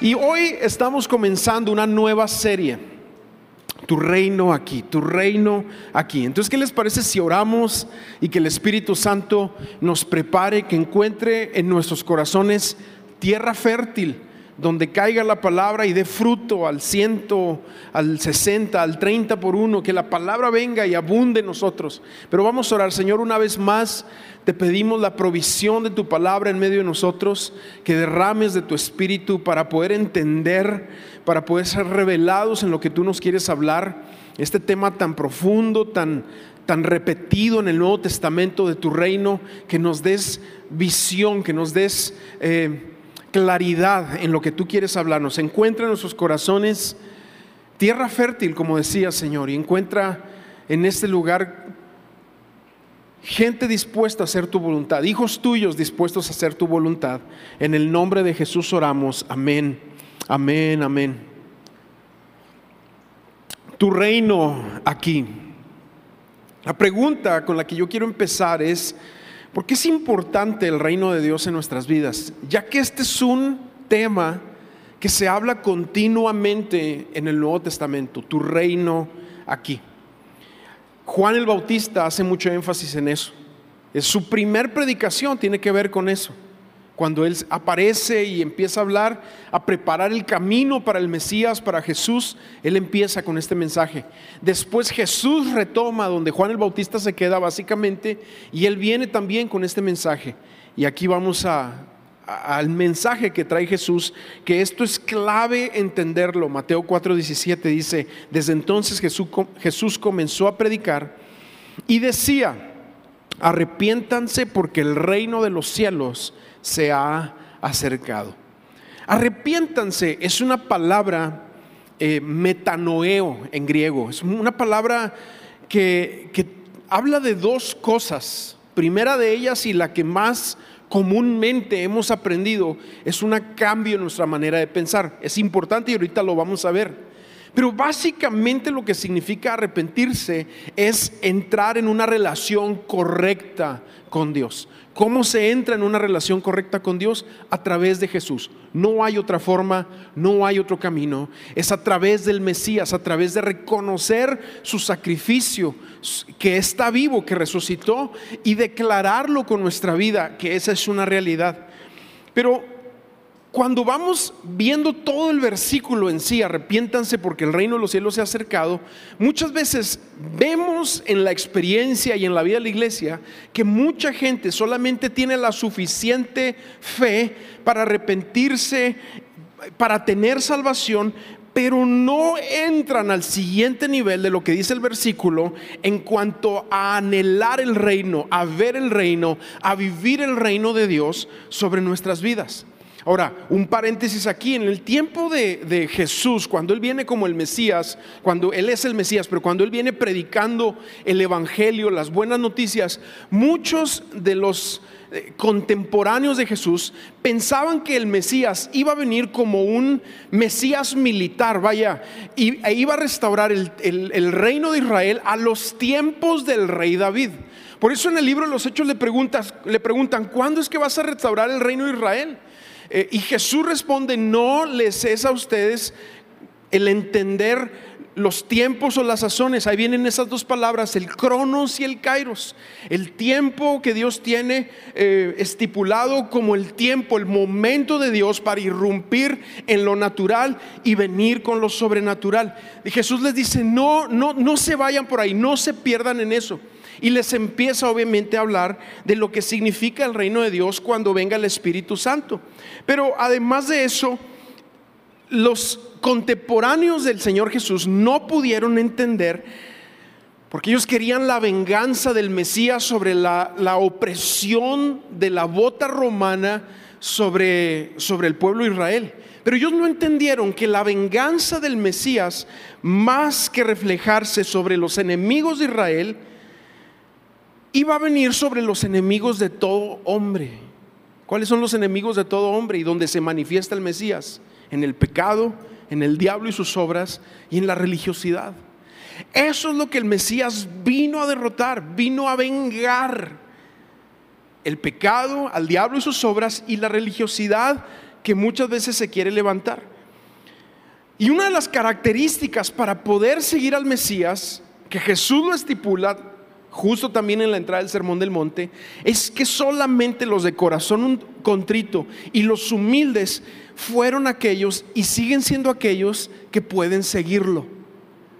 Y hoy estamos comenzando una nueva serie. Tu reino aquí, tu reino aquí. Entonces, ¿qué les parece si oramos y que el Espíritu Santo nos prepare, que encuentre en nuestros corazones tierra fértil? Donde caiga la palabra y dé fruto al ciento, al sesenta, al treinta por uno, que la palabra venga y abunde en nosotros. Pero vamos a orar, Señor, una vez más te pedimos la provisión de tu palabra en medio de nosotros, que derrames de tu espíritu para poder entender, para poder ser revelados en lo que tú nos quieres hablar. Este tema tan profundo, tan, tan repetido en el Nuevo Testamento de tu reino, que nos des visión, que nos des... Eh, claridad en lo que tú quieres hablarnos. Encuentra en nuestros corazones tierra fértil, como decía Señor, y encuentra en este lugar gente dispuesta a hacer tu voluntad, hijos tuyos dispuestos a hacer tu voluntad. En el nombre de Jesús oramos. Amén, amén, amén. Tu reino aquí. La pregunta con la que yo quiero empezar es, ¿Por qué es importante el reino de Dios en nuestras vidas? Ya que este es un tema que se habla continuamente en el Nuevo Testamento, tu reino aquí. Juan el Bautista hace mucho énfasis en eso. Es su primer predicación tiene que ver con eso cuando Él aparece y empieza a hablar, a preparar el camino para el Mesías, para Jesús, Él empieza con este mensaje. Después Jesús retoma donde Juan el Bautista se queda básicamente y Él viene también con este mensaje. Y aquí vamos al mensaje que trae Jesús, que esto es clave entenderlo. Mateo 4:17 dice, desde entonces Jesús, Jesús comenzó a predicar y decía, arrepiéntanse porque el reino de los cielos se ha acercado. Arrepiéntanse es una palabra eh, metanoeo en griego, es una palabra que, que habla de dos cosas. Primera de ellas y la que más comúnmente hemos aprendido es un cambio en nuestra manera de pensar. Es importante y ahorita lo vamos a ver. Pero básicamente lo que significa arrepentirse es entrar en una relación correcta con Dios. ¿Cómo se entra en una relación correcta con Dios? A través de Jesús. No hay otra forma, no hay otro camino. Es a través del Mesías, a través de reconocer su sacrificio, que está vivo, que resucitó, y declararlo con nuestra vida, que esa es una realidad. Pero cuando vamos viendo todo el versículo en sí, arrepiéntanse porque el reino de los cielos se ha acercado, muchas veces vemos en la experiencia y en la vida de la iglesia que mucha gente solamente tiene la suficiente fe para arrepentirse, para tener salvación, pero no entran al siguiente nivel de lo que dice el versículo en cuanto a anhelar el reino, a ver el reino, a vivir el reino de Dios sobre nuestras vidas. Ahora, un paréntesis aquí, en el tiempo de, Jesús, cuando Él viene como el Mesías, cuando Él es el Mesías, pero cuando Él viene predicando el Evangelio, las buenas noticias, muchos de los eh, contemporáneos de Jesús pensaban que el Mesías iba a venir como un Mesías militar, vaya, y, e iba a restaurar el, el reino de Israel a los tiempos del rey David. Por eso en el libro de los Hechos le, preguntas, le preguntan, ¿cuándo es que vas a restaurar el reino de Israel? Eh, y Jesús responde, no les es a ustedes el entender los tiempos o las sazones. Ahí vienen esas dos palabras, el cronos y el kairos. El tiempo que Dios tiene eh, estipulado como el tiempo, el momento de Dios para irrumpir en lo natural y venir con lo sobrenatural. Y Jesús les dice, no, no, no se vayan por ahí, no se pierdan en eso. Y les empieza obviamente a hablar de lo que significa el reino de Dios cuando venga el Espíritu Santo. Pero además de eso, los contemporáneos del Señor Jesús no pudieron entender, porque ellos querían la venganza del Mesías sobre la, opresión de la bota romana sobre, sobre el pueblo de Israel. Pero ellos no entendieron que la venganza del Mesías, más que reflejarse sobre los enemigos de Israel, iba a venir sobre los enemigos de todo hombre. ¿Cuáles son los enemigos de todo hombre y donde se manifiesta el Mesías? En el pecado, en el diablo y sus obras y en la religiosidad. Eso es lo que el Mesías vino a derrotar, vino a vengar el pecado, al diablo y sus obras y la religiosidad que muchas veces se quiere levantar. Y una de las características para poder seguir al Mesías, que Jesús lo estipula justo también en la entrada del Sermón del Monte, es que solamente los de corazón contrito y los humildes fueron aquellos y siguen siendo aquellos que pueden seguirlo.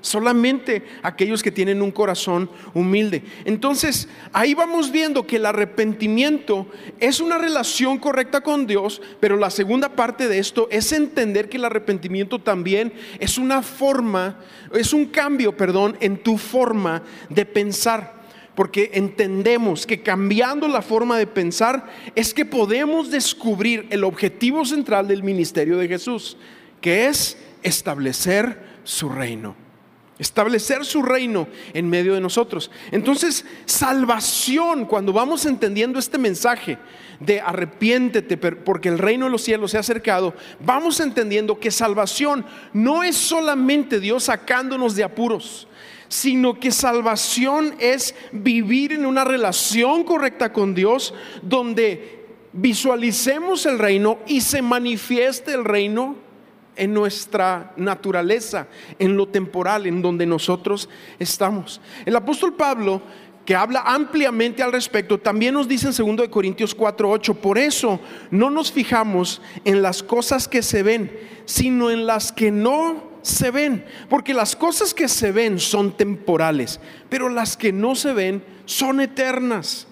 Solamente aquellos que tienen un corazón humilde. Entonces, ahí vamos viendo que el arrepentimiento es una relación correcta con Dios, pero la segunda parte de esto es entender que el arrepentimiento también es una forma, es un cambio, perdón, en tu forma de pensar. Porque entendemos que cambiando la forma de pensar es que podemos descubrir el objetivo central del ministerio de Jesús, que es establecer su reino establecer su reino en medio de nosotros. Entonces, salvación, cuando vamos entendiendo este mensaje de arrepiéntete porque el reino de los cielos se ha acercado, vamos entendiendo que salvación no es solamente Dios sacándonos de apuros, sino que salvación es vivir en una relación correcta con Dios donde visualicemos el reino y se manifieste el reino en nuestra naturaleza, en lo temporal, en donde nosotros estamos. El apóstol Pablo, que habla ampliamente al respecto, también nos dice en 2 Corintios 4:8, por eso no nos fijamos en las cosas que se ven, sino en las que no se ven, porque las cosas que se ven son temporales, pero las que no se ven son eternas.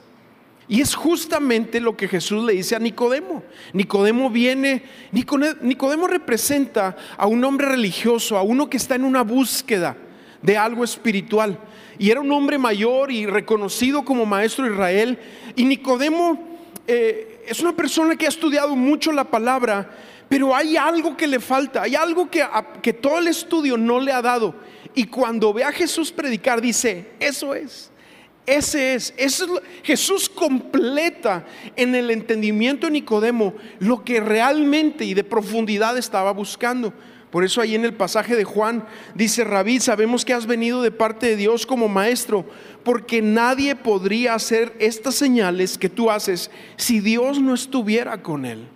Y es justamente lo que Jesús le dice a Nicodemo. Nicodemo viene, Nicodemo representa a un hombre religioso, a uno que está en una búsqueda de algo espiritual. Y era un hombre mayor y reconocido como maestro de Israel. Y Nicodemo eh, es una persona que ha estudiado mucho la palabra, pero hay algo que le falta, hay algo que, que todo el estudio no le ha dado. Y cuando ve a Jesús predicar, dice, eso es. Ese es, Jesús completa en el entendimiento de Nicodemo lo que realmente y de profundidad estaba buscando. Por eso ahí en el pasaje de Juan dice, Rabí, sabemos que has venido de parte de Dios como maestro, porque nadie podría hacer estas señales que tú haces si Dios no estuviera con él.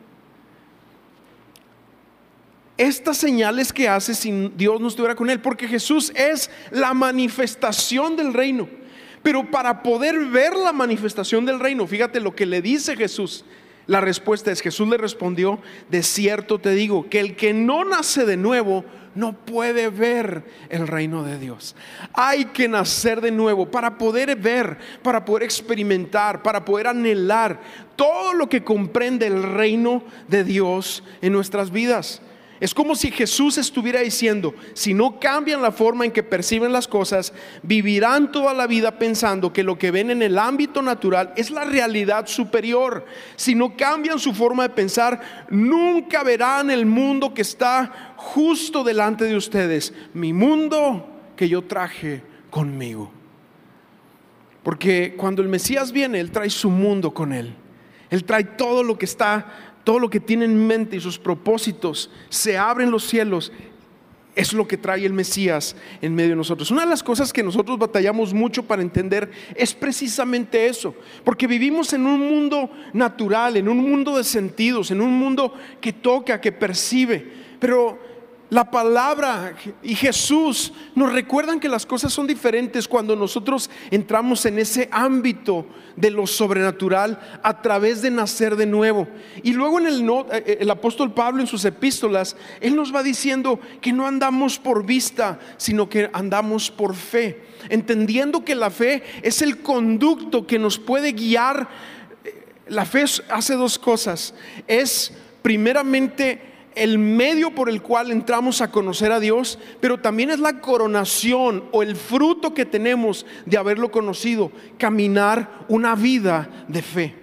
Estas señales que haces si Dios no estuviera con él, porque Jesús es la manifestación del reino. Pero para poder ver la manifestación del reino, fíjate lo que le dice Jesús. La respuesta es, Jesús le respondió, de cierto te digo, que el que no nace de nuevo no puede ver el reino de Dios. Hay que nacer de nuevo para poder ver, para poder experimentar, para poder anhelar todo lo que comprende el reino de Dios en nuestras vidas. Es como si Jesús estuviera diciendo, si no cambian la forma en que perciben las cosas, vivirán toda la vida pensando que lo que ven en el ámbito natural es la realidad superior. Si no cambian su forma de pensar, nunca verán el mundo que está justo delante de ustedes, mi mundo que yo traje conmigo. Porque cuando el Mesías viene, Él trae su mundo con Él. Él trae todo lo que está todo lo que tiene en mente y sus propósitos, se abren los cielos, es lo que trae el Mesías en medio de nosotros. Una de las cosas que nosotros batallamos mucho para entender es precisamente eso, porque vivimos en un mundo natural, en un mundo de sentidos, en un mundo que toca, que percibe, pero la palabra y Jesús nos recuerdan que las cosas son diferentes cuando nosotros entramos en ese ámbito de lo sobrenatural a través de nacer de nuevo. Y luego en el, eh, eh, el apóstol Pablo en sus epístolas, él nos va diciendo que no andamos por vista, sino que andamos por fe, entendiendo que la fe es el conducto que nos puede guiar. La fe hace dos cosas. Es primeramente el medio por el cual entramos a conocer a Dios, pero también es la coronación o el fruto que tenemos de haberlo conocido, caminar una vida de fe.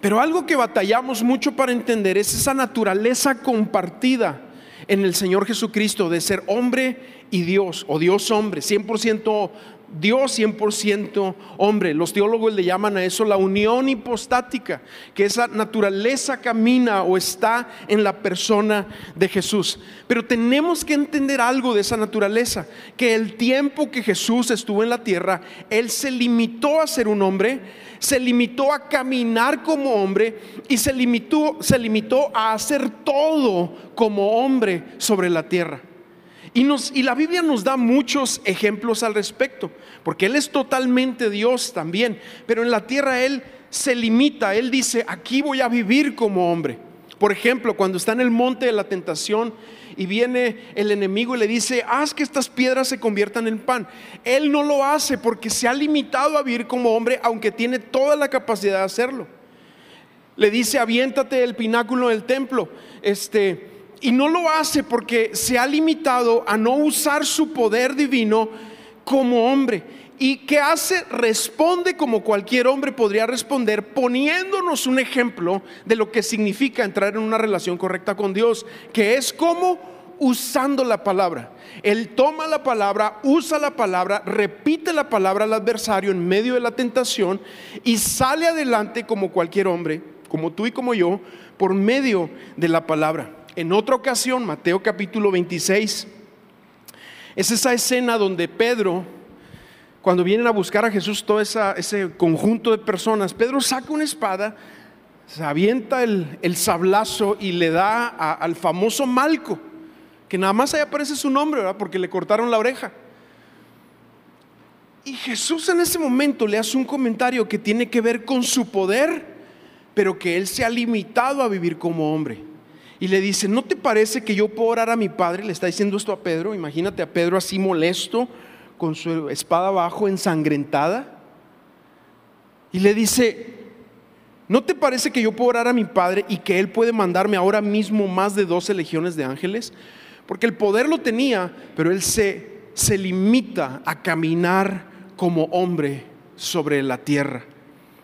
Pero algo que batallamos mucho para entender es esa naturaleza compartida en el Señor Jesucristo de ser hombre y Dios, o Dios hombre, 100% Dios 100% hombre. Los teólogos le llaman a eso la unión hipostática, que esa naturaleza camina o está en la persona de Jesús. Pero tenemos que entender algo de esa naturaleza, que el tiempo que Jesús estuvo en la tierra, Él se limitó a ser un hombre, se limitó a caminar como hombre y se limitó, se limitó a hacer todo como hombre sobre la tierra. Y, la Biblia nos da muchos ejemplos al respecto, porque Él es totalmente Dios también, pero en la tierra Él se limita, Él dice, aquí voy a vivir como hombre. Por ejemplo, cuando está en el monte de la tentación y viene el enemigo y le dice, haz que estas piedras se conviertan en pan. Él no lo hace porque se ha limitado a vivir como hombre, aunque tiene toda la capacidad de hacerlo. Le dice, aviéntate del pináculo del templo. Este, y no lo hace porque se ha limitado a no usar su poder divino como hombre. ¿Y qué hace? Responde como cualquier hombre podría responder, poniéndonos un ejemplo de lo que significa entrar en una relación correcta con Dios, que es como usando la palabra. Él toma la palabra, usa la palabra, repite la palabra al adversario en medio de la tentación y sale adelante como cualquier hombre, como tú y como yo, por medio de la palabra. En otra ocasión, Mateo capítulo 26, es esa escena donde Pedro, cuando vienen a buscar a Jesús, todo ese conjunto de personas, Pedro saca una espada, se avienta el, sablazo y le da al famoso Malco, que nada más ahí aparece su nombre, ¿verdad? Porque le cortaron la oreja. Y Jesús en ese momento le hace un comentario que tiene que ver con su poder, pero que él se ha limitado a vivir como hombre y le dice, ¿no te parece que yo puedo orar a mi padre? Le está diciendo esto a Pedro. Imagínate a Pedro así molesto, con su espada abajo ensangrentada. Y le dice, ¿no te parece que yo puedo orar a mi padre y que él puede mandarme ahora mismo más de 12 legiones de ángeles? Porque el poder lo tenía, pero él se, se limita a caminar como hombre sobre la tierra.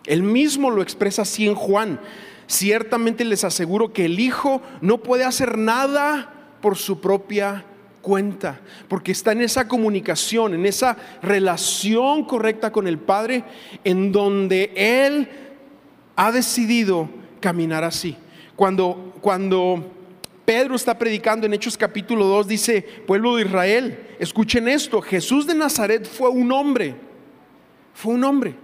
Él mismo lo expresa así en Juan. Ciertamente les aseguro que el Hijo no puede hacer nada por su propia cuenta, porque está en esa comunicación, en esa relación correcta con el Padre, en donde Él ha decidido caminar así. Cuando, cuando Pedro está predicando en Hechos capítulo 2, dice, pueblo de Israel, escuchen esto, Jesús de Nazaret fue un hombre, fue un hombre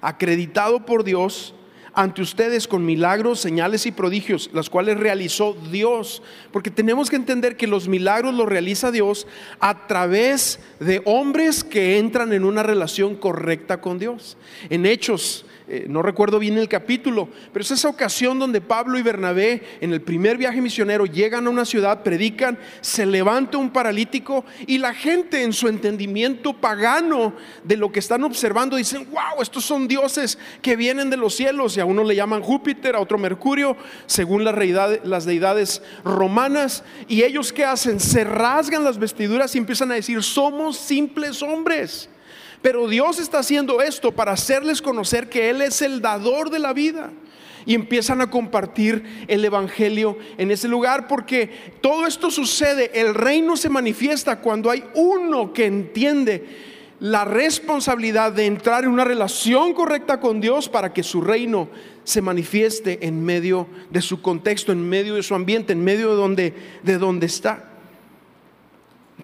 acreditado por Dios ante ustedes con milagros, señales y prodigios, las cuales realizó Dios. Porque tenemos que entender que los milagros los realiza Dios a través de hombres que entran en una relación correcta con Dios. En Hechos eh, no recuerdo bien el capítulo, pero es esa ocasión donde Pablo y Bernabé en el primer viaje misionero llegan a una ciudad, predican, se levanta un paralítico y la gente en su entendimiento pagano de lo que están observando dicen, wow, estos son dioses que vienen de los cielos y a uno le llaman Júpiter, a otro Mercurio, según las deidades romanas. Y ellos qué hacen? Se rasgan las vestiduras y empiezan a decir, somos simples hombres. Pero Dios está haciendo esto para hacerles conocer que Él es el dador de la vida. Y empiezan a compartir el Evangelio en ese lugar porque todo esto sucede, el reino se manifiesta cuando hay uno que entiende la responsabilidad de entrar en una relación correcta con Dios para que su reino se manifieste en medio de su contexto, en medio de su ambiente, en medio de donde, de donde está.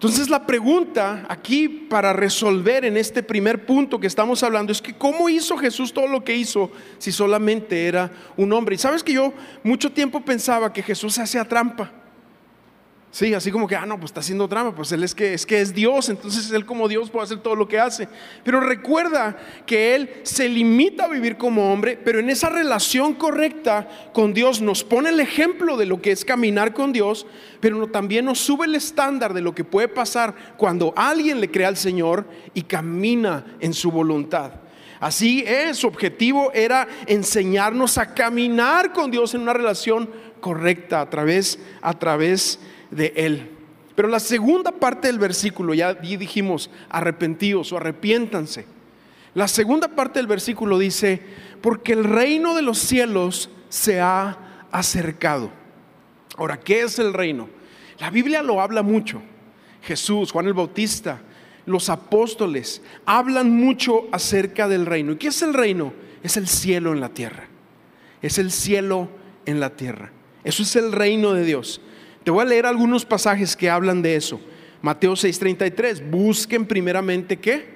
Entonces la pregunta aquí para resolver en este primer punto que estamos hablando es que ¿cómo hizo Jesús todo lo que hizo si solamente era un hombre? Y sabes que yo mucho tiempo pensaba que Jesús hacía trampa. Sí, así como que, ah, no, pues está haciendo drama, pues él es que, es que es Dios, entonces él como Dios puede hacer todo lo que hace. Pero recuerda que él se limita a vivir como hombre, pero en esa relación correcta con Dios nos pone el ejemplo de lo que es caminar con Dios, pero también nos sube el estándar de lo que puede pasar cuando alguien le crea al Señor y camina en su voluntad. Así es, su objetivo era enseñarnos a caminar con Dios en una relación correcta a través, a través Él. Pero la segunda parte del versículo, ya dijimos, arrepentidos o arrepiéntanse. La segunda parte del versículo dice, porque el reino de los cielos se ha acercado. Ahora, ¿qué es el reino? La Biblia lo habla mucho. Jesús, Juan el Bautista, los apóstoles hablan mucho acerca del reino. ¿Y qué es el reino? Es el cielo en la tierra. Es el cielo en la tierra. Eso es el reino de Dios. Te voy a leer algunos pasajes que hablan de eso. Mateo 6:33, busquen primeramente qué?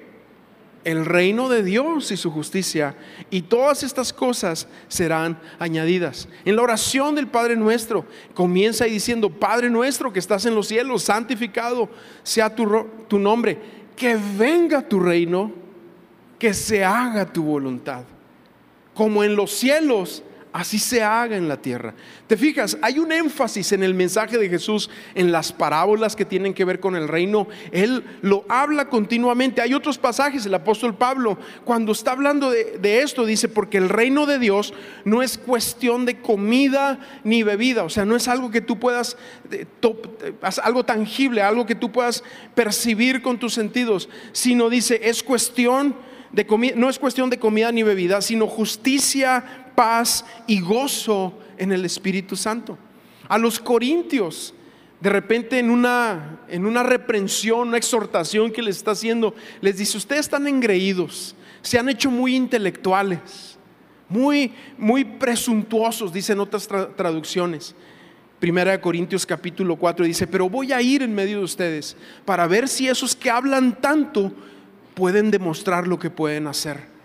El reino de Dios y su justicia, y todas estas cosas serán añadidas. En la oración del Padre nuestro, comienza diciendo, Padre nuestro que estás en los cielos, santificado sea tu, tu nombre, que venga tu reino, que se haga tu voluntad, como en los cielos, así se haga en la tierra. Te fijas, hay un énfasis en el mensaje de Jesús, en las parábolas que tienen que ver con el reino. Él lo habla continuamente. Hay otros pasajes, el apóstol Pablo, cuando está hablando de, esto, dice, porque el reino de Dios no es cuestión de comida ni bebida, o sea, no es algo que tú puedas, eh, eh, algo tangible, algo que tú puedas percibir con tus sentidos, sino dice, es cuestión de no es cuestión de comida ni bebida, sino justicia, paz y gozo en el Espíritu Santo. A los corintios, de repente en una, en una reprensión, una exhortación que les está haciendo, les dice, ustedes están engreídos, se han hecho muy intelectuales, muy, muy presuntuosos, dicen otras traducciones. Primera de Corintios capítulo 4 dice, pero voy a ir en medio de ustedes para ver si esos que hablan tanto pueden demostrar lo que pueden hacer.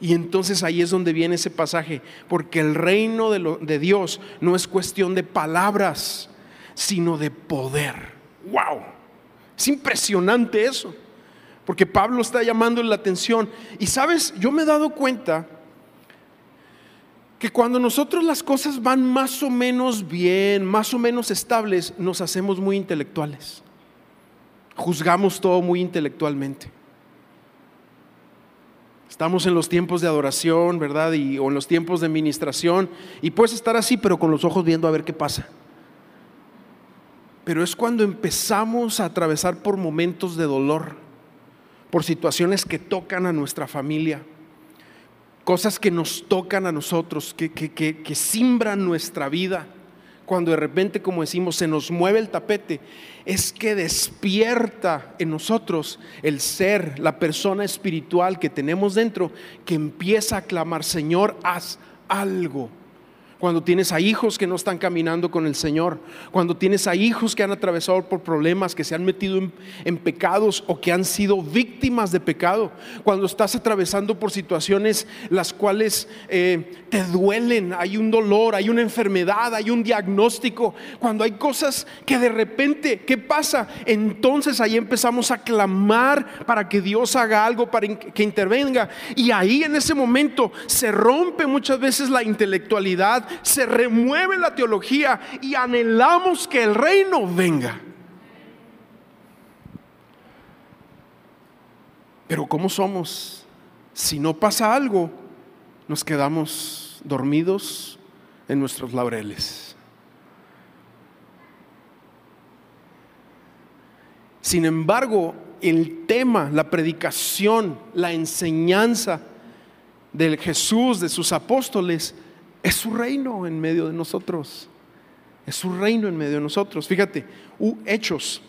Y entonces ahí es donde viene ese pasaje, porque el reino de, Dios no es cuestión de palabras, sino de poder. ¡Wow! Es impresionante eso, porque Pablo está llamando la atención. Y sabes, yo me he dado cuenta que cuando nosotros las cosas van más o menos bien, más o menos estables, nos hacemos muy intelectuales. Juzgamos todo muy intelectualmente. Estamos en los tiempos de adoración, ¿verdad? Y, o en los tiempos de administración. Y puedes estar así, pero con los ojos viendo a ver qué pasa. Pero es cuando empezamos a atravesar por momentos de dolor, por situaciones que tocan a nuestra familia, cosas que nos tocan a nosotros, que, que, que, que simbran nuestra vida cuando de repente, como decimos, se nos mueve el tapete, es que despierta en nosotros el ser, la persona espiritual que tenemos dentro, que empieza a clamar, Señor, haz algo cuando tienes a hijos que no están caminando con el Señor, cuando tienes a hijos que han atravesado por problemas, que se han metido en, pecados o que han sido víctimas de pecado, cuando estás atravesando por situaciones las cuales eh, te duelen, hay un dolor, hay una enfermedad, hay un diagnóstico, cuando hay cosas que de repente, ¿qué pasa? Entonces ahí empezamos a clamar para que Dios haga algo, para que intervenga. Y ahí en ese momento se rompe muchas veces la intelectualidad, se remueve la teología y anhelamos que el reino venga. Pero ¿cómo somos? Si no pasa algo, nos quedamos dormidos en nuestros laureles. Sin embargo, el tema, la predicación, la enseñanza del Jesús, de sus apóstoles, es su reino en medio de nosotros. Es su reino en medio de nosotros. Fíjate, Hechos,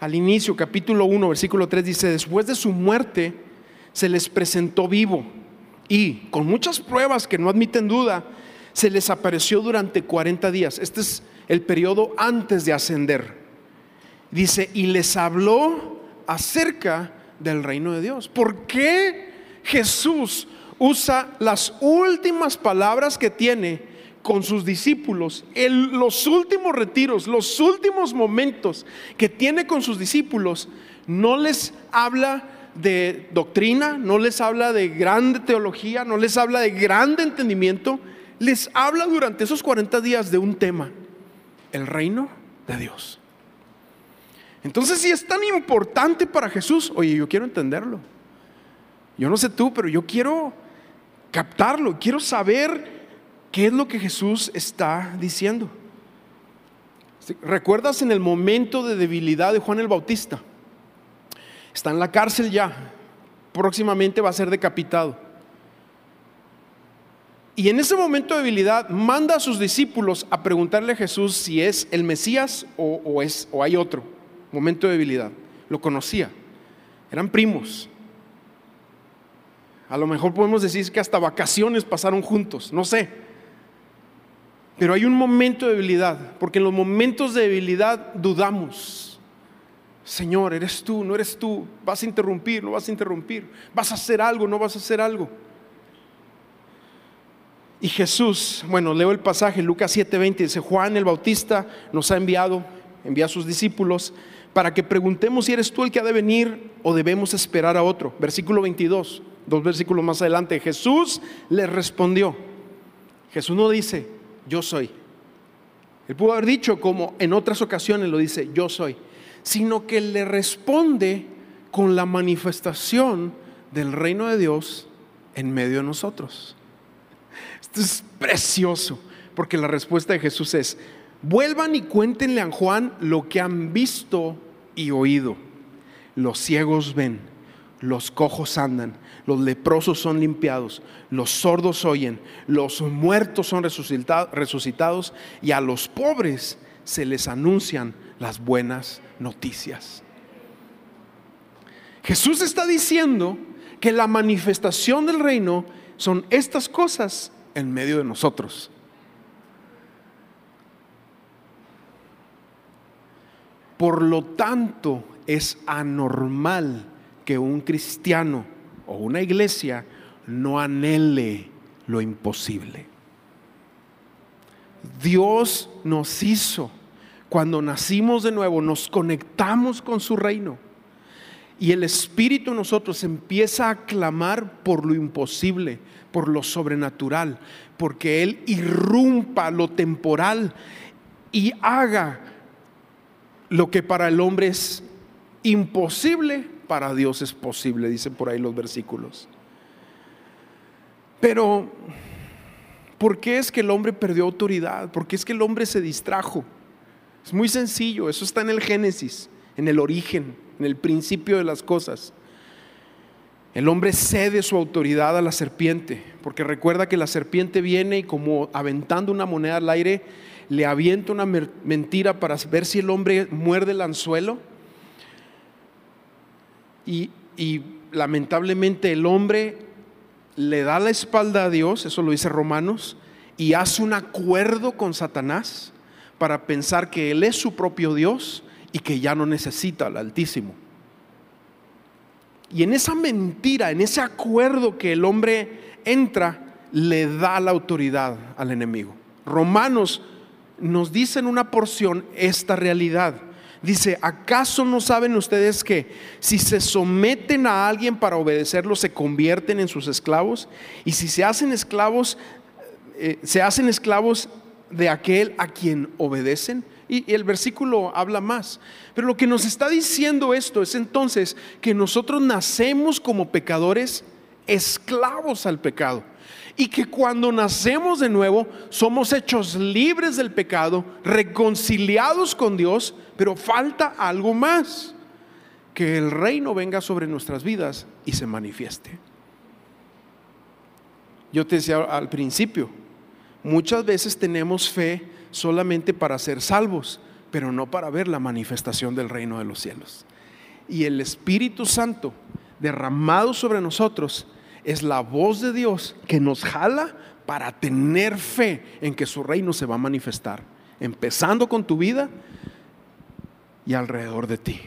al inicio, capítulo 1, versículo 3 dice, después de su muerte se les presentó vivo y con muchas pruebas que no admiten duda, se les apareció durante 40 días. Este es el periodo antes de ascender. Dice, y les habló acerca del reino de Dios. ¿Por qué Jesús usa las últimas palabras que tiene con sus discípulos, en los últimos retiros, los últimos momentos que tiene con sus discípulos, no les habla de doctrina, no les habla de grande teología, no les habla de grande entendimiento, les habla durante esos 40 días de un tema, el reino de Dios. Entonces, si es tan importante para Jesús, oye, yo quiero entenderlo. Yo no sé tú, pero yo quiero captarlo, quiero saber qué es lo que Jesús está diciendo. ¿Recuerdas en el momento de debilidad de Juan el Bautista? Está en la cárcel ya, próximamente va a ser decapitado. Y en ese momento de debilidad manda a sus discípulos a preguntarle a Jesús si es el Mesías o, es, o hay otro momento de debilidad. Lo conocía. eran primos. A lo mejor podemos decir que hasta vacaciones pasaron juntos, no sé. Pero hay un momento de debilidad, porque en los momentos de debilidad dudamos. Señor, eres tú, no eres tú, vas a interrumpir, no vas a interrumpir, vas a hacer algo, no vas a hacer algo. Y Jesús, bueno, leo el pasaje, Lucas 7:20, dice, Juan el Bautista nos ha enviado, envía a sus discípulos, para que preguntemos si eres tú el que ha de venir o debemos esperar a otro. Versículo 22 dos versículos más adelante, Jesús le respondió. Jesús no dice, yo soy. Él pudo haber dicho, como en otras ocasiones lo dice, yo soy, sino que le responde con la manifestación del reino de Dios en medio de nosotros. Esto es precioso, porque la respuesta de Jesús es, vuelvan y cuéntenle a Juan lo que han visto y oído. Los ciegos ven, los cojos andan, los leprosos son limpiados, los sordos oyen, los muertos son resucitados y a los pobres se les anuncian las buenas noticias. Jesús está diciendo que la manifestación del reino son estas cosas en medio de nosotros. Por lo tanto, es anormal que un cristiano o una iglesia no anhele lo imposible. Dios nos hizo, cuando nacimos de nuevo, nos conectamos con su reino. Y el Espíritu en nosotros empieza a clamar por lo imposible, por lo sobrenatural, porque Él irrumpa lo temporal y haga lo que para el hombre es imposible, para Dios es posible, dicen por ahí los versículos. Pero, ¿por qué es que el hombre perdió autoridad? ¿Por qué es que el hombre se distrajo? Es muy sencillo, eso está en el Génesis, en el origen, en el principio de las cosas. El hombre cede su autoridad a la serpiente, porque recuerda que la serpiente viene y como aventando una moneda al aire, le avienta una mentira para ver si el hombre muerde el anzuelo y, lamentablemente el hombre le da la espalda a Dios, eso lo dice Romanos, y hace un acuerdo con Satanás para pensar que Él es su propio Dios y que ya no necesita al Altísimo. Y en esa mentira, en ese acuerdo que el hombre entra, le da la autoridad al enemigo. Romanos nos dice en una porción esta realidad. Dice, ¿acaso no saben ustedes que si se someten a alguien para obedecerlo, se convierten en sus esclavos? Y si se hacen esclavos, eh, se hacen esclavos de aquel a quien obedecen. Y, y el versículo habla más. Pero lo que nos está diciendo esto es entonces que nosotros nacemos como pecadores esclavos al pecado y que cuando nacemos de nuevo somos hechos libres del pecado, reconciliados con Dios, pero falta algo más, que el reino venga sobre nuestras vidas y se manifieste. Yo te decía al principio, muchas veces tenemos fe solamente para ser salvos, pero no para ver la manifestación del reino de los cielos. Y el Espíritu Santo derramado sobre nosotros es la voz de Dios que nos jala para tener fe en que su reino se va a manifestar, empezando con tu vida y alrededor de ti.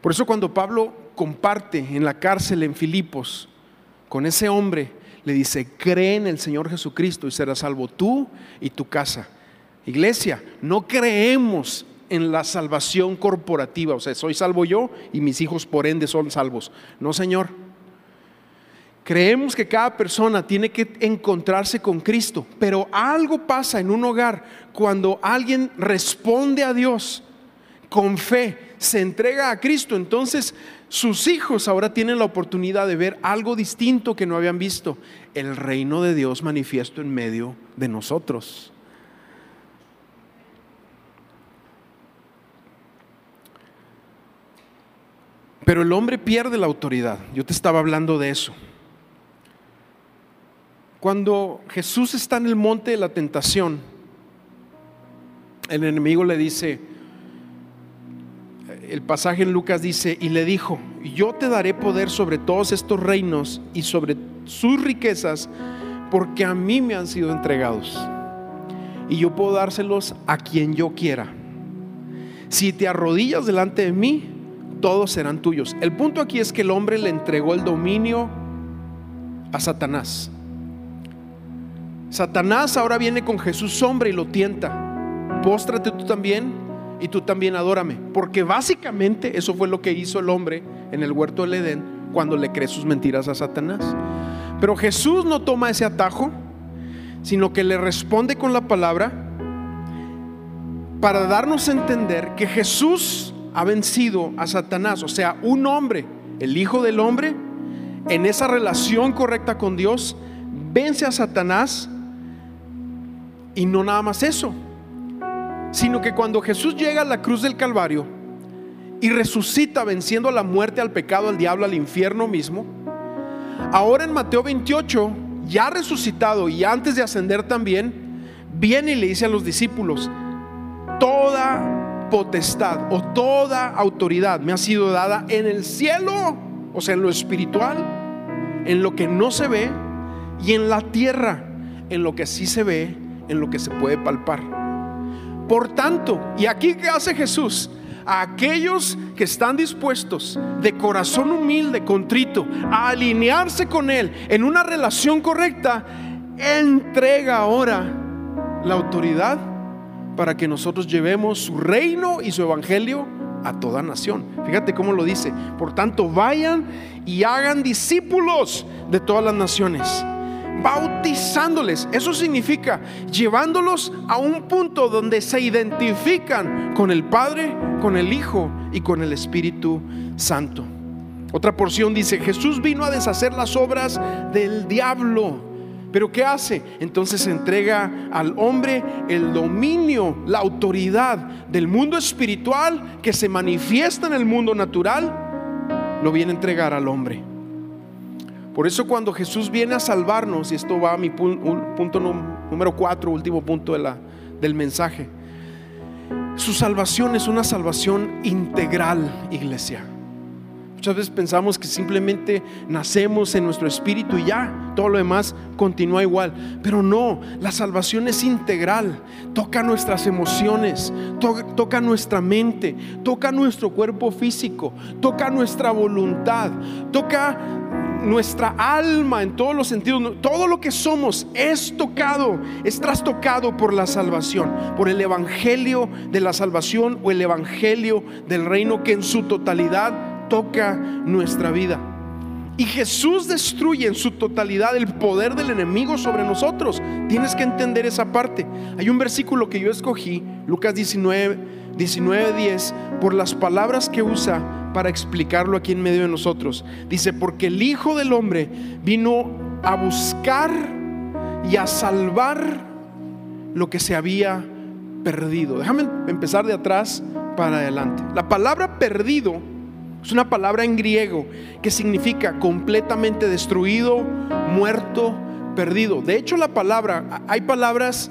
Por eso cuando Pablo comparte en la cárcel en Filipos con ese hombre, le dice, cree en el Señor Jesucristo y serás salvo tú y tu casa. Iglesia, no creemos en la salvación corporativa, o sea, soy salvo yo y mis hijos por ende son salvos. No, Señor. Creemos que cada persona tiene que encontrarse con Cristo, pero algo pasa en un hogar cuando alguien responde a Dios con fe, se entrega a Cristo, entonces sus hijos ahora tienen la oportunidad de ver algo distinto que no habían visto, el reino de Dios manifiesto en medio de nosotros. Pero el hombre pierde la autoridad, yo te estaba hablando de eso. Cuando Jesús está en el monte de la tentación, el enemigo le dice, el pasaje en Lucas dice, y le dijo, yo te daré poder sobre todos estos reinos y sobre sus riquezas, porque a mí me han sido entregados. Y yo puedo dárselos a quien yo quiera. Si te arrodillas delante de mí, todos serán tuyos. El punto aquí es que el hombre le entregó el dominio a Satanás. Satanás ahora viene con Jesús hombre y lo tienta. Póstrate tú también y tú también adórame. Porque básicamente eso fue lo que hizo el hombre en el huerto del Edén cuando le cree sus mentiras a Satanás. Pero Jesús no toma ese atajo, sino que le responde con la palabra para darnos a entender que Jesús ha vencido a Satanás. O sea, un hombre, el Hijo del Hombre, en esa relación correcta con Dios, vence a Satanás y no nada más eso, sino que cuando Jesús llega a la cruz del Calvario y resucita venciendo a la muerte, al pecado, al diablo, al infierno mismo, ahora en Mateo 28, ya resucitado y antes de ascender también, viene y le dice a los discípulos, toda potestad o toda autoridad me ha sido dada en el cielo, o sea, en lo espiritual, en lo que no se ve, y en la tierra, en lo que sí se ve en lo que se puede palpar. Por tanto, y aquí que hace Jesús, a aquellos que están dispuestos de corazón humilde, contrito, a alinearse con Él en una relación correcta, entrega ahora la autoridad para que nosotros llevemos su reino y su evangelio a toda nación. Fíjate cómo lo dice. Por tanto, vayan y hagan discípulos de todas las naciones bautizándoles. Eso significa llevándolos a un punto donde se identifican con el Padre, con el Hijo y con el Espíritu Santo. Otra porción dice, Jesús vino a deshacer las obras del diablo. Pero ¿qué hace? Entonces entrega al hombre el dominio, la autoridad del mundo espiritual que se manifiesta en el mundo natural, lo viene a entregar al hombre. Por eso cuando Jesús viene a salvarnos, y esto va a mi punto número cuatro, último punto de la, del mensaje, su salvación es una salvación integral, iglesia. Muchas veces pensamos que simplemente nacemos en nuestro espíritu y ya, todo lo demás continúa igual. Pero no, la salvación es integral. Toca nuestras emociones, toca nuestra mente, toca nuestro cuerpo físico, toca nuestra voluntad, toca nuestra alma en todos los sentidos, todo lo que somos es tocado, es trastocado por la salvación, por el evangelio de la salvación o el evangelio del reino que en su totalidad toca nuestra vida. Y Jesús destruye en su totalidad el poder del enemigo sobre nosotros. Tienes que entender esa parte. Hay un versículo que yo escogí, Lucas 19, 19, 10, por las palabras que usa para explicarlo aquí en medio de nosotros. Dice, porque el Hijo del Hombre vino a buscar y a salvar lo que se había perdido. Déjame empezar de atrás para adelante. La palabra perdido es una palabra en griego que significa completamente destruido, muerto, perdido. De hecho, la palabra, hay palabras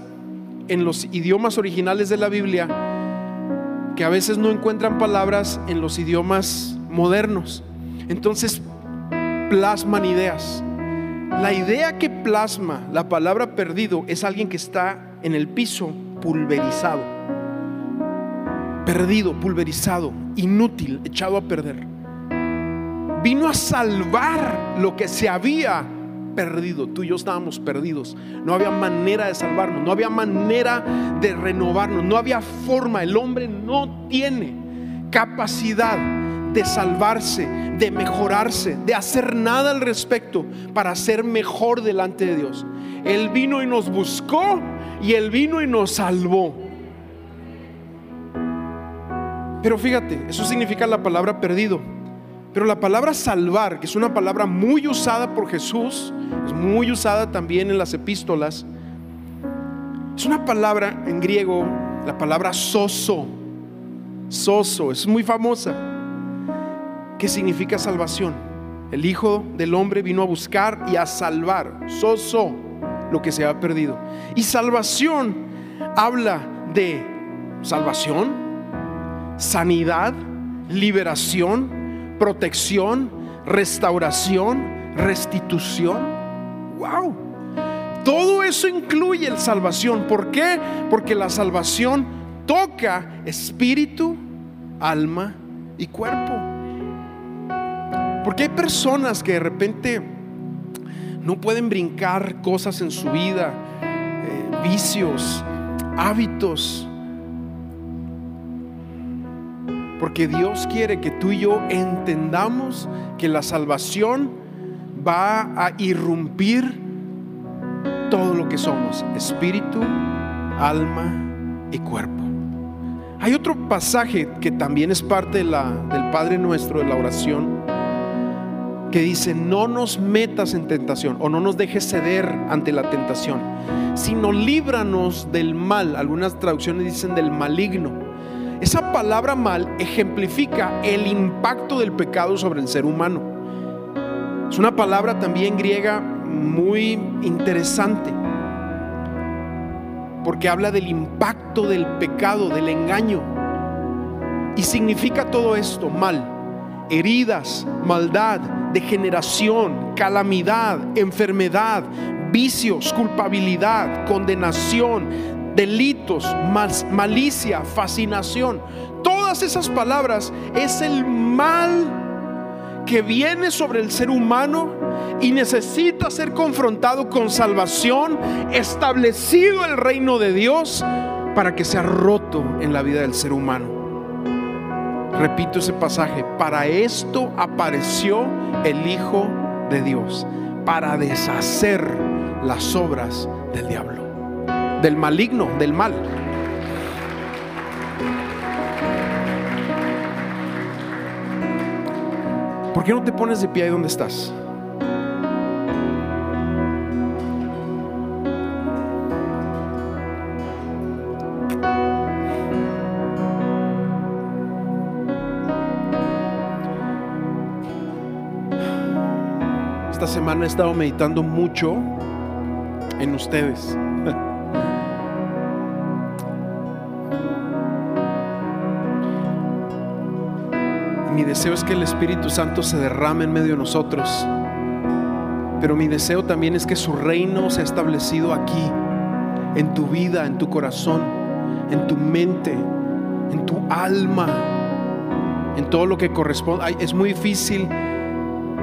en los idiomas originales de la Biblia que a veces no encuentran palabras en los idiomas modernos. Entonces plasman ideas. La idea que plasma la palabra perdido es alguien que está en el piso pulverizado. Perdido, pulverizado, inútil, echado a perder. Vino a salvar lo que se había perdido, tú y yo estábamos perdidos. No había manera de salvarnos, no había manera de renovarnos, no había forma. El hombre no tiene capacidad de salvarse, de mejorarse, de hacer nada al respecto para ser mejor delante de Dios. Él vino y nos buscó y Él vino y nos salvó. Pero fíjate, eso significa la palabra perdido. Pero la palabra salvar, que es una palabra muy usada por Jesús, es muy usada también en las epístolas, es una palabra en griego, la palabra soso, soso, es muy famosa, que significa salvación. El Hijo del Hombre vino a buscar y a salvar, soso, lo que se ha perdido. Y salvación habla de salvación, sanidad, liberación, protección, restauración, restitución. ¡Wow! Todo eso incluye la salvación. ¿Por qué? Porque la salvación toca espíritu, alma y cuerpo. Porque hay personas que de repente no pueden brincar cosas en su vida, eh, vicios, hábitos. Porque Dios quiere que tú y yo entendamos que la salvación va a irrumpir todo lo que somos, espíritu, alma y cuerpo. Hay otro pasaje que también es parte de la, del Padre nuestro, de la oración, que dice, no nos metas en tentación o no nos dejes ceder ante la tentación, sino líbranos del mal. Algunas traducciones dicen del maligno. Esa palabra mal ejemplifica el impacto del pecado sobre el ser humano. Es una palabra también griega muy interesante, porque habla del impacto del pecado, del engaño. Y significa todo esto, mal, heridas, maldad, degeneración, calamidad, enfermedad, vicios, culpabilidad, condenación, delitos, malicia, fascinación. Todas esas palabras es el mal que viene sobre el ser humano y necesita ser confrontado con salvación, establecido el reino de Dios para que sea roto en la vida del ser humano. Repito ese pasaje, para esto apareció el Hijo de Dios, para deshacer las obras del diablo, del maligno, del mal. ¿Por qué no te pones de pie ahí donde estás? semana he estado meditando mucho en ustedes. Mi deseo es que el Espíritu Santo se derrame en medio de nosotros. Pero mi deseo también es que su reino sea establecido aquí, en tu vida, en tu corazón, en tu mente, en tu alma, en todo lo que corresponde. Es muy difícil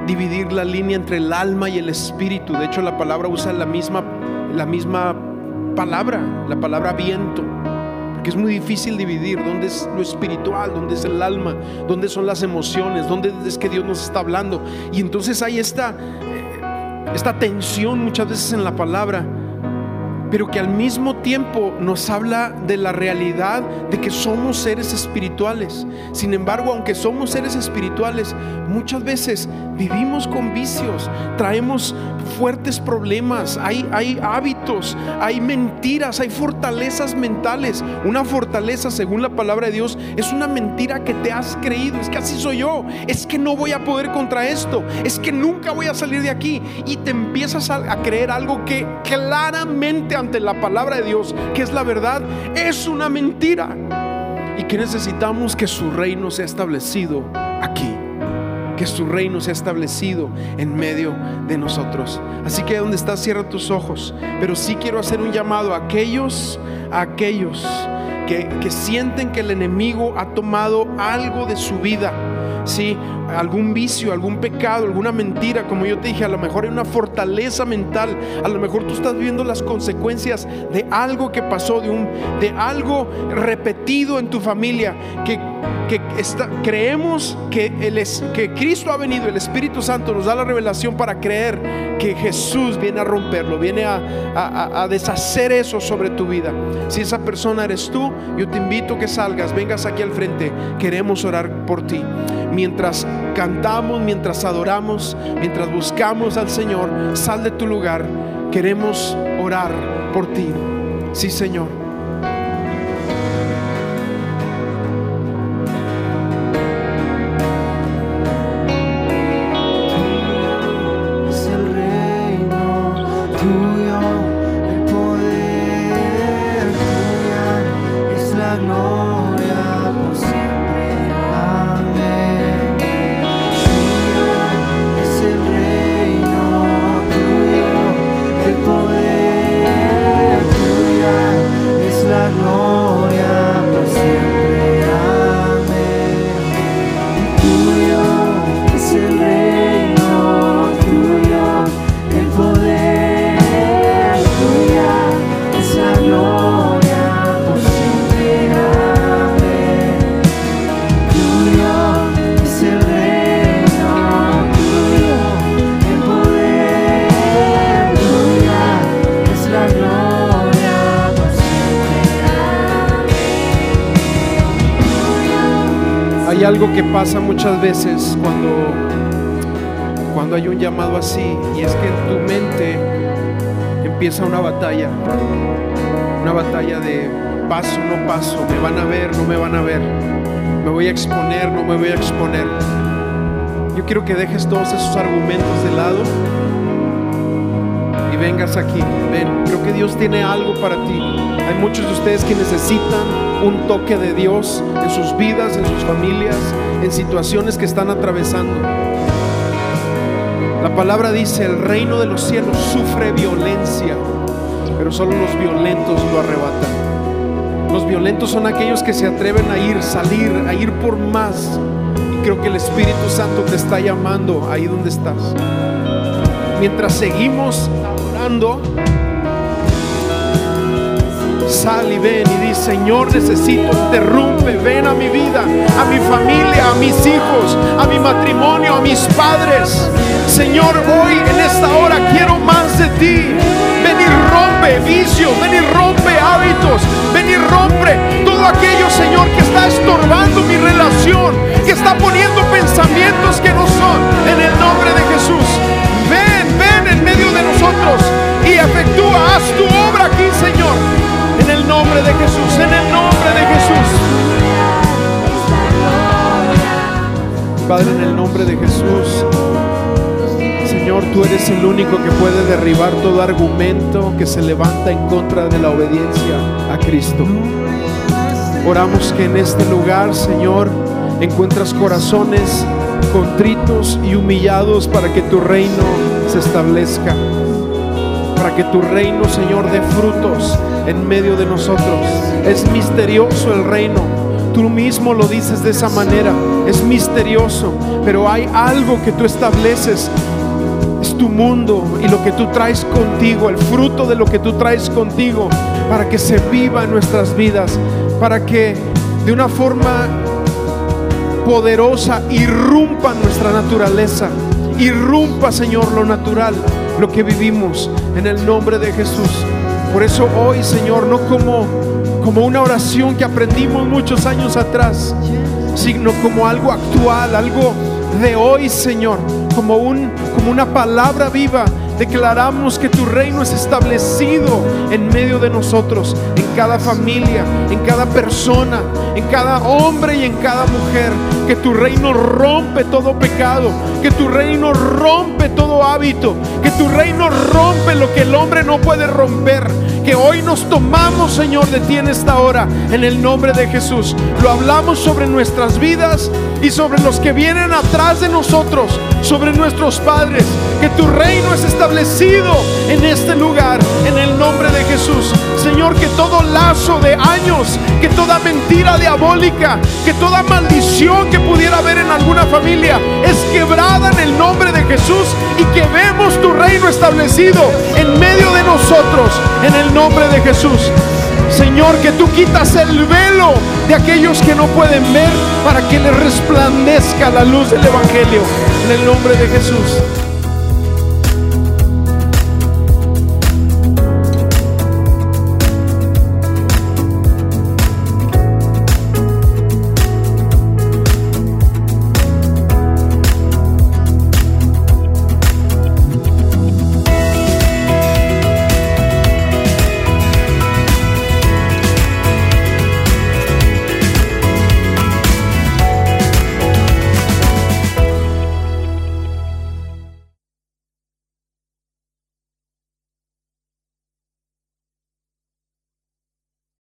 dividir la línea entre el alma y el espíritu. De hecho, la palabra usa la misma, la misma palabra, la palabra viento. Porque es muy difícil dividir dónde es lo espiritual, dónde es el alma, dónde son las emociones, dónde es que Dios nos está hablando. Y entonces hay esta, eh, esta tensión muchas veces en la palabra pero que al mismo tiempo nos habla de la realidad de que somos seres espirituales. Sin embargo, aunque somos seres espirituales, muchas veces vivimos con vicios, traemos fuertes problemas, hay, hábitos, hay mentiras, hay fortalezas mentales. Una fortaleza, según la palabra de Dios, es una mentira que te has creído. Es que así soy yo, es que no voy a poder contra esto, es que nunca voy a salir de aquí. Y te empiezas a, a creer algo que claramente la palabra de Dios, que es la verdad, es una mentira. Y que necesitamos que su reino sea establecido aquí. Que su reino sea establecido en medio de nosotros. Así que donde estás, cierra tus ojos. Pero sí quiero hacer un llamado a aquellos, a aquellos que, que sienten que el enemigo ha tomado algo de su vida ¿sí? algún vicio, algún pecado, alguna mentira, como yo te dije, a lo mejor hay una fortaleza mental, a lo mejor tú estás viviendo las consecuencias de algo que pasó, de, un, de algo repetido en tu familia, que, que creemos que, el, que Cristo ha venido, el Espíritu Santo nos da la revelación para creer que Jesús viene a romperlo, viene a, a, a deshacer eso sobre tu vida. Si esa persona eres tú, yo te invito a que salgas, vengas aquí al frente, queremos orar por ti mientras cantamos, mientras adoramos, mientras buscamos al Señor, sal de tu lugar. Queremos orar por ti. Sí, Señor. Muchas veces cuando, cuando hay un llamado así y es que en tu mente empieza una batalla, una batalla de paso, no paso, me van a ver, no me van a ver, me voy a exponer, no me voy a exponer. Yo quiero que dejes todos esos argumentos de lado y vengas aquí. Ven, creo que Dios tiene algo para ti. Hay muchos de ustedes que necesitan un toque de Dios en sus vidas, en sus familias, en situaciones que están atravesando. La palabra dice, el reino de los cielos sufre violencia, pero solo los violentos lo arrebatan. Los violentos son aquellos que se atreven a ir, salir, a ir por más. Y creo que el Espíritu Santo te está llamando ahí donde estás. Mientras seguimos adorando, sal y ven y dice, Señor, necesito, interrumpe, ven a mi vida, a mi familia, a mis hijos, a mi matrimonio, a mis padres. Señor, hoy en esta hora quiero más de ti. Ven y rompe vicios, ven y rompe hábitos, ven y rompe todo aquello, Señor, que está estorbando mi relación, que está poniendo pensamientos que no son, en el nombre de Jesús. Ven, ven en medio de nosotros y efectúa, haz tu obra aquí, Señor. El nombre de Jesús, en el nombre de Jesús. Padre, en el nombre de Jesús. Señor, tú eres el único que puede derribar todo argumento que se levanta en contra de la obediencia a Cristo. Oramos que en este lugar, Señor, encuentras corazones contritos y humillados para que tu reino se establezca. Para que tu reino, Señor, dé frutos en medio de nosotros. Es misterioso el reino. Tú mismo lo dices de esa manera. Es misterioso, pero hay algo que tú estableces es tu mundo y lo que tú traes contigo, el fruto de lo que tú traes contigo, para que se viva en nuestras vidas, para que de una forma poderosa irrumpa nuestra naturaleza, irrumpa, Señor, lo natural, lo que vivimos en el nombre de Jesús. Por eso hoy, Señor, no como como una oración que aprendimos muchos años atrás, sino como algo actual, algo de hoy, Señor, como un como una palabra viva. Declaramos que tu reino es establecido en medio de nosotros, en cada familia, en cada persona, en cada hombre y en cada mujer. Que tu reino rompe todo pecado, que tu reino rompe todo hábito, que tu reino rompe lo que el hombre no puede romper. Que hoy nos tomamos, Señor, de ti en esta hora, en el nombre de Jesús. Lo hablamos sobre nuestras vidas y sobre los que vienen atrás de nosotros, sobre nuestros padres. Que tu reino es en este lugar, en el nombre de Jesús. Señor, que todo lazo de años, que toda mentira diabólica, que toda maldición que pudiera haber en alguna familia es quebrada en el nombre de Jesús y que vemos tu reino establecido en medio de nosotros, en el nombre de Jesús. Señor, que tú quitas el velo de aquellos que no pueden ver para que les resplandezca la luz del Evangelio. En el nombre de Jesús.